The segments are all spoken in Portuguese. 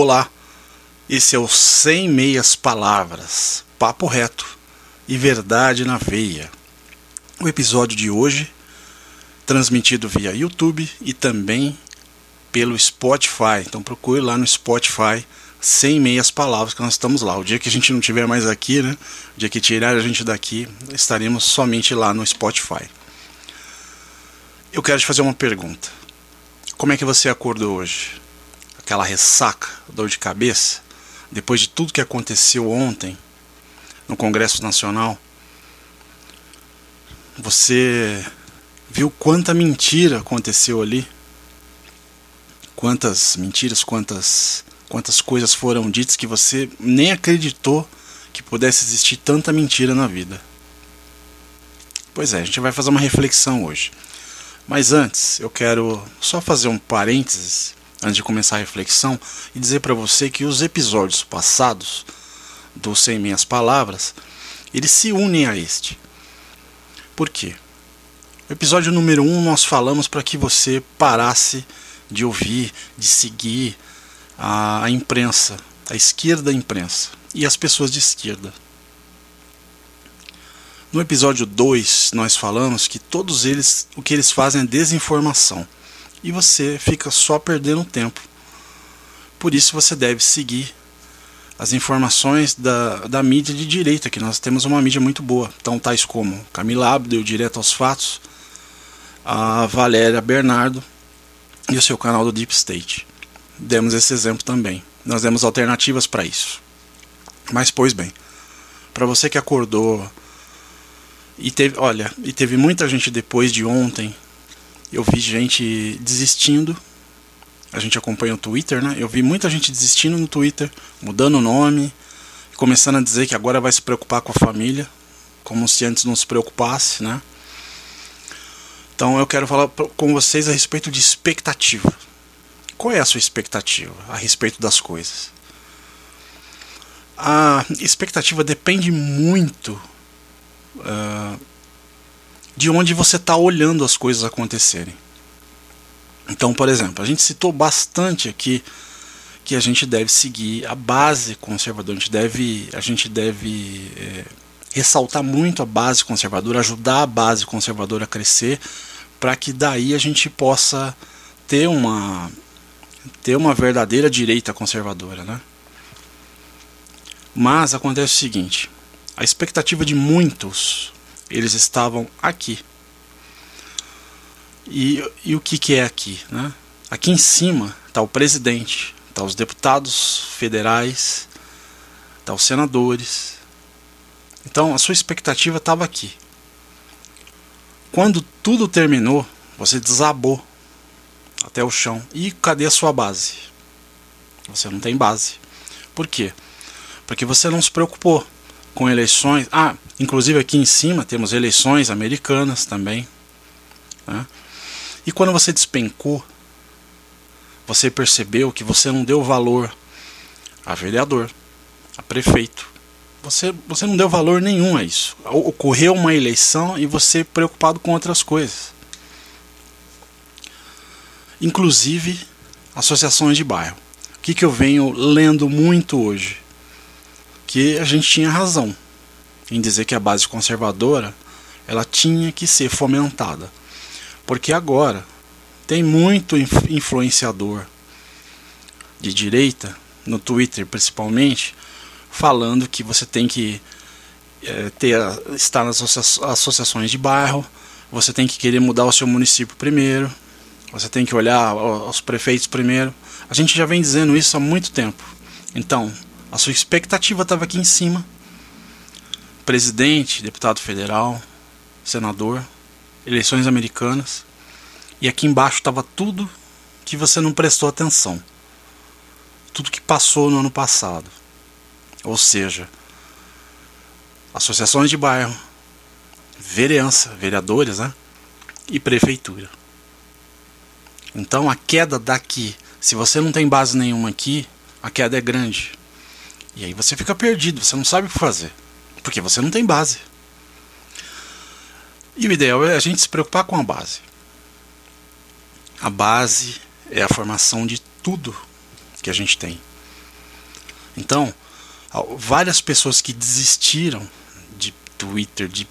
Olá, esse é o Sem Meias Palavras, papo reto e verdade na veia. O episódio de hoje, transmitido via YouTube e também pelo Spotify. Então procure lá no Spotify Sem Meias Palavras, que nós estamos lá. O dia que a gente não tiver mais aqui, né? O dia que tirar a gente daqui, estaremos somente lá no Spotify. Eu quero te fazer uma pergunta. Como é que você acordou hoje? Aquela ressaca, dor de cabeça, depois de tudo que aconteceu ontem no Congresso Nacional, você viu quanta mentira aconteceu ali? Quantas mentiras, quantas quantas coisas foram ditas que você nem acreditou que pudesse existir tanta mentira na vida. Pois é, a gente vai fazer uma reflexão hoje. Mas antes, eu quero só fazer um parênteses antes de começar a reflexão, e dizer para você que os episódios passados do Sem Minhas Palavras, eles se unem a este. Por quê? No episódio número 1 um, nós falamos para que você parasse de ouvir, de seguir a, a imprensa, a esquerda da imprensa e as pessoas de esquerda. No episódio 2 nós falamos que todos eles, o que eles fazem é desinformação e você fica só perdendo tempo. Por isso você deve seguir as informações da, da mídia de direita, que nós temos uma mídia muito boa. Então, tais como Camila Abdel, Direto aos Fatos, a Valéria Bernardo e o seu canal do Deep State. Demos esse exemplo também. Nós demos alternativas para isso. Mas, pois bem, para você que acordou e teve, olha, e teve muita gente depois de ontem eu vi gente desistindo. A gente acompanha o Twitter, né? Eu vi muita gente desistindo no Twitter, mudando o nome, começando a dizer que agora vai se preocupar com a família, como se antes não se preocupasse, né? Então eu quero falar com vocês a respeito de expectativa. Qual é a sua expectativa a respeito das coisas? A expectativa depende muito uh, de onde você está olhando as coisas acontecerem. Então, por exemplo, a gente citou bastante aqui que a gente deve seguir a base conservadora, a gente deve, a gente deve é, ressaltar muito a base conservadora, ajudar a base conservadora a crescer, para que daí a gente possa ter uma ter uma verdadeira direita conservadora, né? Mas acontece o seguinte: a expectativa de muitos eles estavam aqui. E, e o que, que é aqui? Né? Aqui em cima está o presidente, está os deputados federais, está os senadores. Então a sua expectativa estava aqui. Quando tudo terminou, você desabou até o chão. E cadê a sua base? Você não tem base. Por quê? Porque você não se preocupou com eleições. Ah, inclusive aqui em cima temos eleições americanas também. Né? E quando você despencou, você percebeu que você não deu valor a vereador, a prefeito. Você, você não deu valor nenhum a isso. Ocorreu uma eleição e você preocupado com outras coisas. Inclusive associações de bairro. O que, que eu venho lendo muito hoje? Que a gente tinha razão em dizer que a base conservadora ela tinha que ser fomentada. Porque agora tem muito influenciador de direita, no Twitter principalmente, falando que você tem que é, ter, estar nas associações de bairro, você tem que querer mudar o seu município primeiro, você tem que olhar os prefeitos primeiro. A gente já vem dizendo isso há muito tempo. Então, a sua expectativa estava aqui em cima. Presidente, deputado federal, senador, eleições americanas. E aqui embaixo estava tudo que você não prestou atenção. Tudo que passou no ano passado. Ou seja, associações de bairro, vereança, vereadores, né? E prefeitura. Então a queda daqui, se você não tem base nenhuma aqui, a queda é grande. E aí você fica perdido, você não sabe o que fazer. Porque você não tem base. E o ideal é a gente se preocupar com a base. A base é a formação de tudo que a gente tem. Então, várias pessoas que desistiram de Twitter, de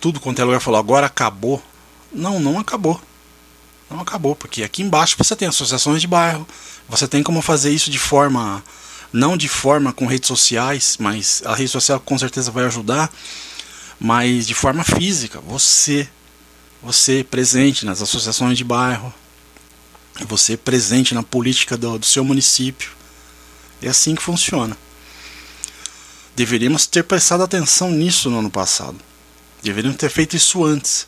tudo quanto é lugar, falou agora acabou. Não, não acabou. Não acabou, porque aqui embaixo você tem associações de bairro, você tem como fazer isso de forma, não de forma com redes sociais, mas a rede social com certeza vai ajudar, mas de forma física, você, você presente nas associações de bairro, você presente na política do, do seu município. É assim que funciona. Deveríamos ter prestado atenção nisso no ano passado. Deveríamos ter feito isso antes.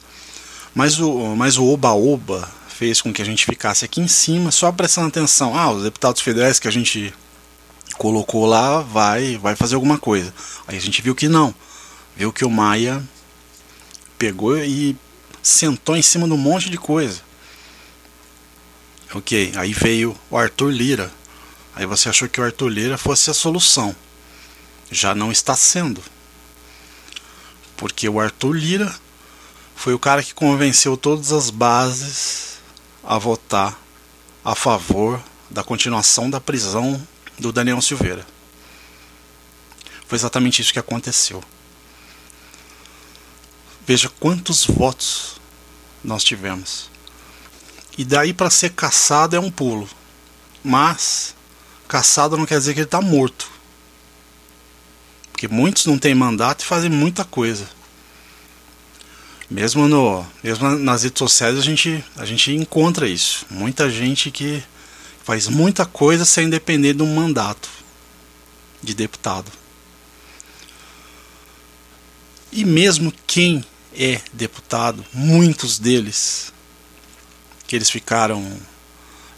Mas o, mas o oba-oba fez com que a gente ficasse aqui em cima, só prestando atenção. Ah, os deputados federais que a gente colocou lá vai, vai fazer alguma coisa. Aí a gente viu que não. Viu que o Maia pegou e sentou em cima de um monte de coisa. Ok, aí veio o Arthur Lira. Aí você achou que o Arthur Lira fosse a solução. Já não está sendo. Porque o Arthur Lira foi o cara que convenceu todas as bases a votar a favor da continuação da prisão do Daniel Silveira. Foi exatamente isso que aconteceu. Veja quantos votos nós tivemos. E daí para ser caçado é um pulo. Mas caçado não quer dizer que ele está morto. Porque muitos não têm mandato e fazem muita coisa. Mesmo, no, mesmo nas redes sociais a gente, a gente encontra isso. Muita gente que faz muita coisa sem depender de um mandato de deputado. E mesmo quem é deputado, muitos deles que eles ficaram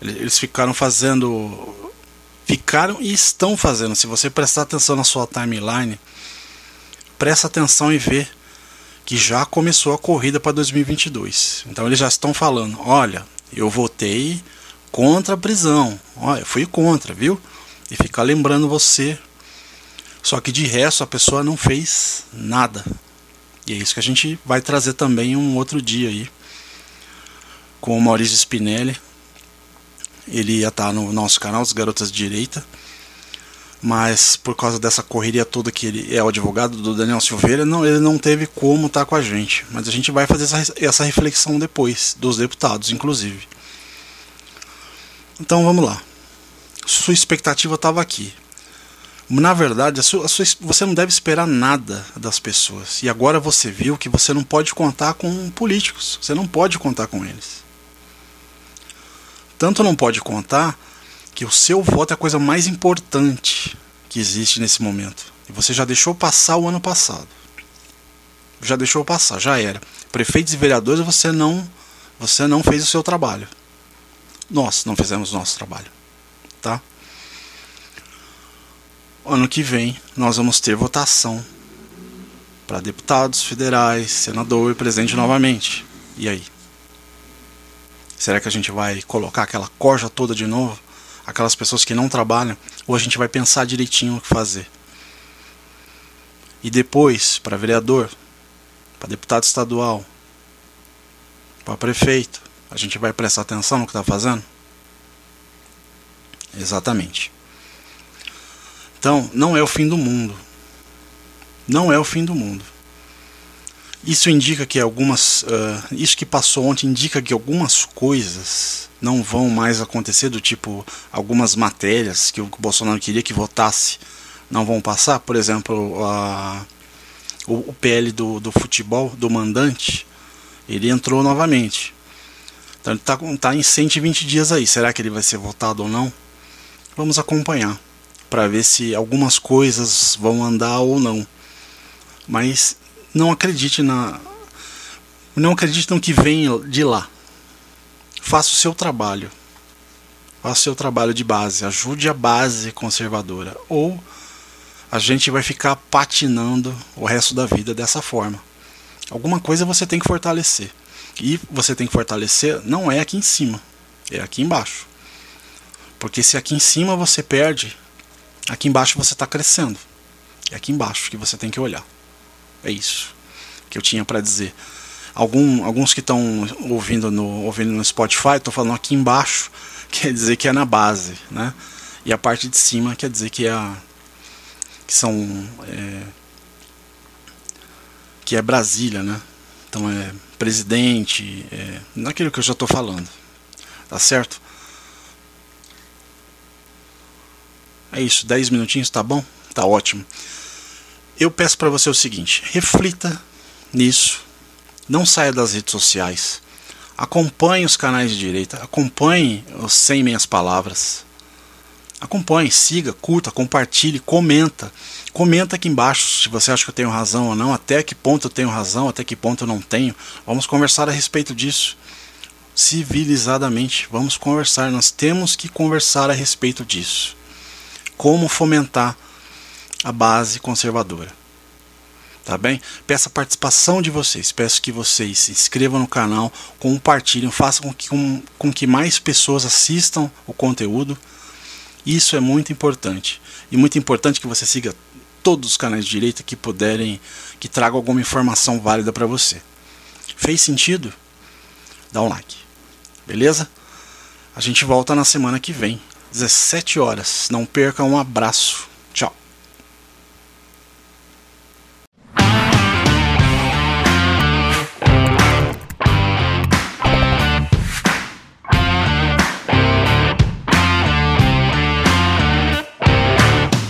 eles ficaram fazendo ficaram e estão fazendo. Se você prestar atenção na sua timeline, presta atenção e vê que já começou a corrida para 2022. Então eles já estão falando: olha, eu votei contra a prisão, olha, eu fui contra, viu? E ficar lembrando você. Só que de resto a pessoa não fez nada. E é isso que a gente vai trazer também um outro dia aí com o Maurício Spinelli. Ele ia estar no nosso canal, Os Garotas de Direita. Mas por causa dessa correria toda que ele é o advogado do Daniel Silveira, não, ele não teve como estar com a gente. Mas a gente vai fazer essa, essa reflexão depois, dos deputados, inclusive. Então vamos lá. Sua expectativa estava aqui. Na verdade, a sua, a sua, você não deve esperar nada das pessoas. E agora você viu que você não pode contar com políticos. Você não pode contar com eles. Tanto não pode contar que o seu voto é a coisa mais importante que existe nesse momento. E você já deixou passar o ano passado. Já deixou passar, já era. Prefeitos e vereadores, você não, você não fez o seu trabalho. Nós não fizemos o nosso trabalho, tá? Ano que vem nós vamos ter votação para deputados federais, senador e presidente novamente. E aí? Será que a gente vai colocar aquela corja toda de novo? Aquelas pessoas que não trabalham? Ou a gente vai pensar direitinho o que fazer? E depois, para vereador, para deputado estadual, para prefeito, a gente vai prestar atenção no que está fazendo? Exatamente. Então, não é o fim do mundo. Não é o fim do mundo. Isso indica que algumas. Uh, isso que passou ontem indica que algumas coisas não vão mais acontecer, do tipo algumas matérias que o Bolsonaro queria que votasse não vão passar. Por exemplo, a, o, o PL do, do futebol, do mandante, ele entrou novamente. Então ele está tá em 120 dias aí. Será que ele vai ser votado ou não? Vamos acompanhar para ver se algumas coisas vão andar ou não. Mas não acredite na não acredite no que vem de lá. Faça o seu trabalho. Faça o seu trabalho de base, ajude a base conservadora ou a gente vai ficar patinando o resto da vida dessa forma. Alguma coisa você tem que fortalecer. E você tem que fortalecer não é aqui em cima, é aqui embaixo. Porque se aqui em cima você perde, aqui embaixo você está crescendo. É aqui embaixo que você tem que olhar. É isso que eu tinha para dizer. Algum, alguns que estão ouvindo no, ouvindo no Spotify estão falando aqui embaixo, quer dizer que é na base, né? E a parte de cima quer dizer que é a, que são é, que é Brasília, né? Então é presidente, é, naquilo que eu já estou falando, tá certo? É isso, 10 minutinhos, tá bom? Tá ótimo. Eu peço para você o seguinte: reflita nisso, não saia das redes sociais, acompanhe os canais de direita, acompanhe os 100 meias palavras, acompanhe, siga, curta, compartilhe, comenta. Comenta aqui embaixo se você acha que eu tenho razão ou não, até que ponto eu tenho razão, até que ponto eu não tenho. Vamos conversar a respeito disso. Civilizadamente, vamos conversar. Nós temos que conversar a respeito disso como fomentar a base conservadora. Tá bem? Peço a participação de vocês. Peço que vocês se inscrevam no canal, compartilhem, façam com que, com, com que mais pessoas assistam o conteúdo. Isso é muito importante. E muito importante que você siga todos os canais de direita que puderem, que tragam alguma informação válida para você. Fez sentido? Dá um like. Beleza? A gente volta na semana que vem 17 horas. Não perca um abraço.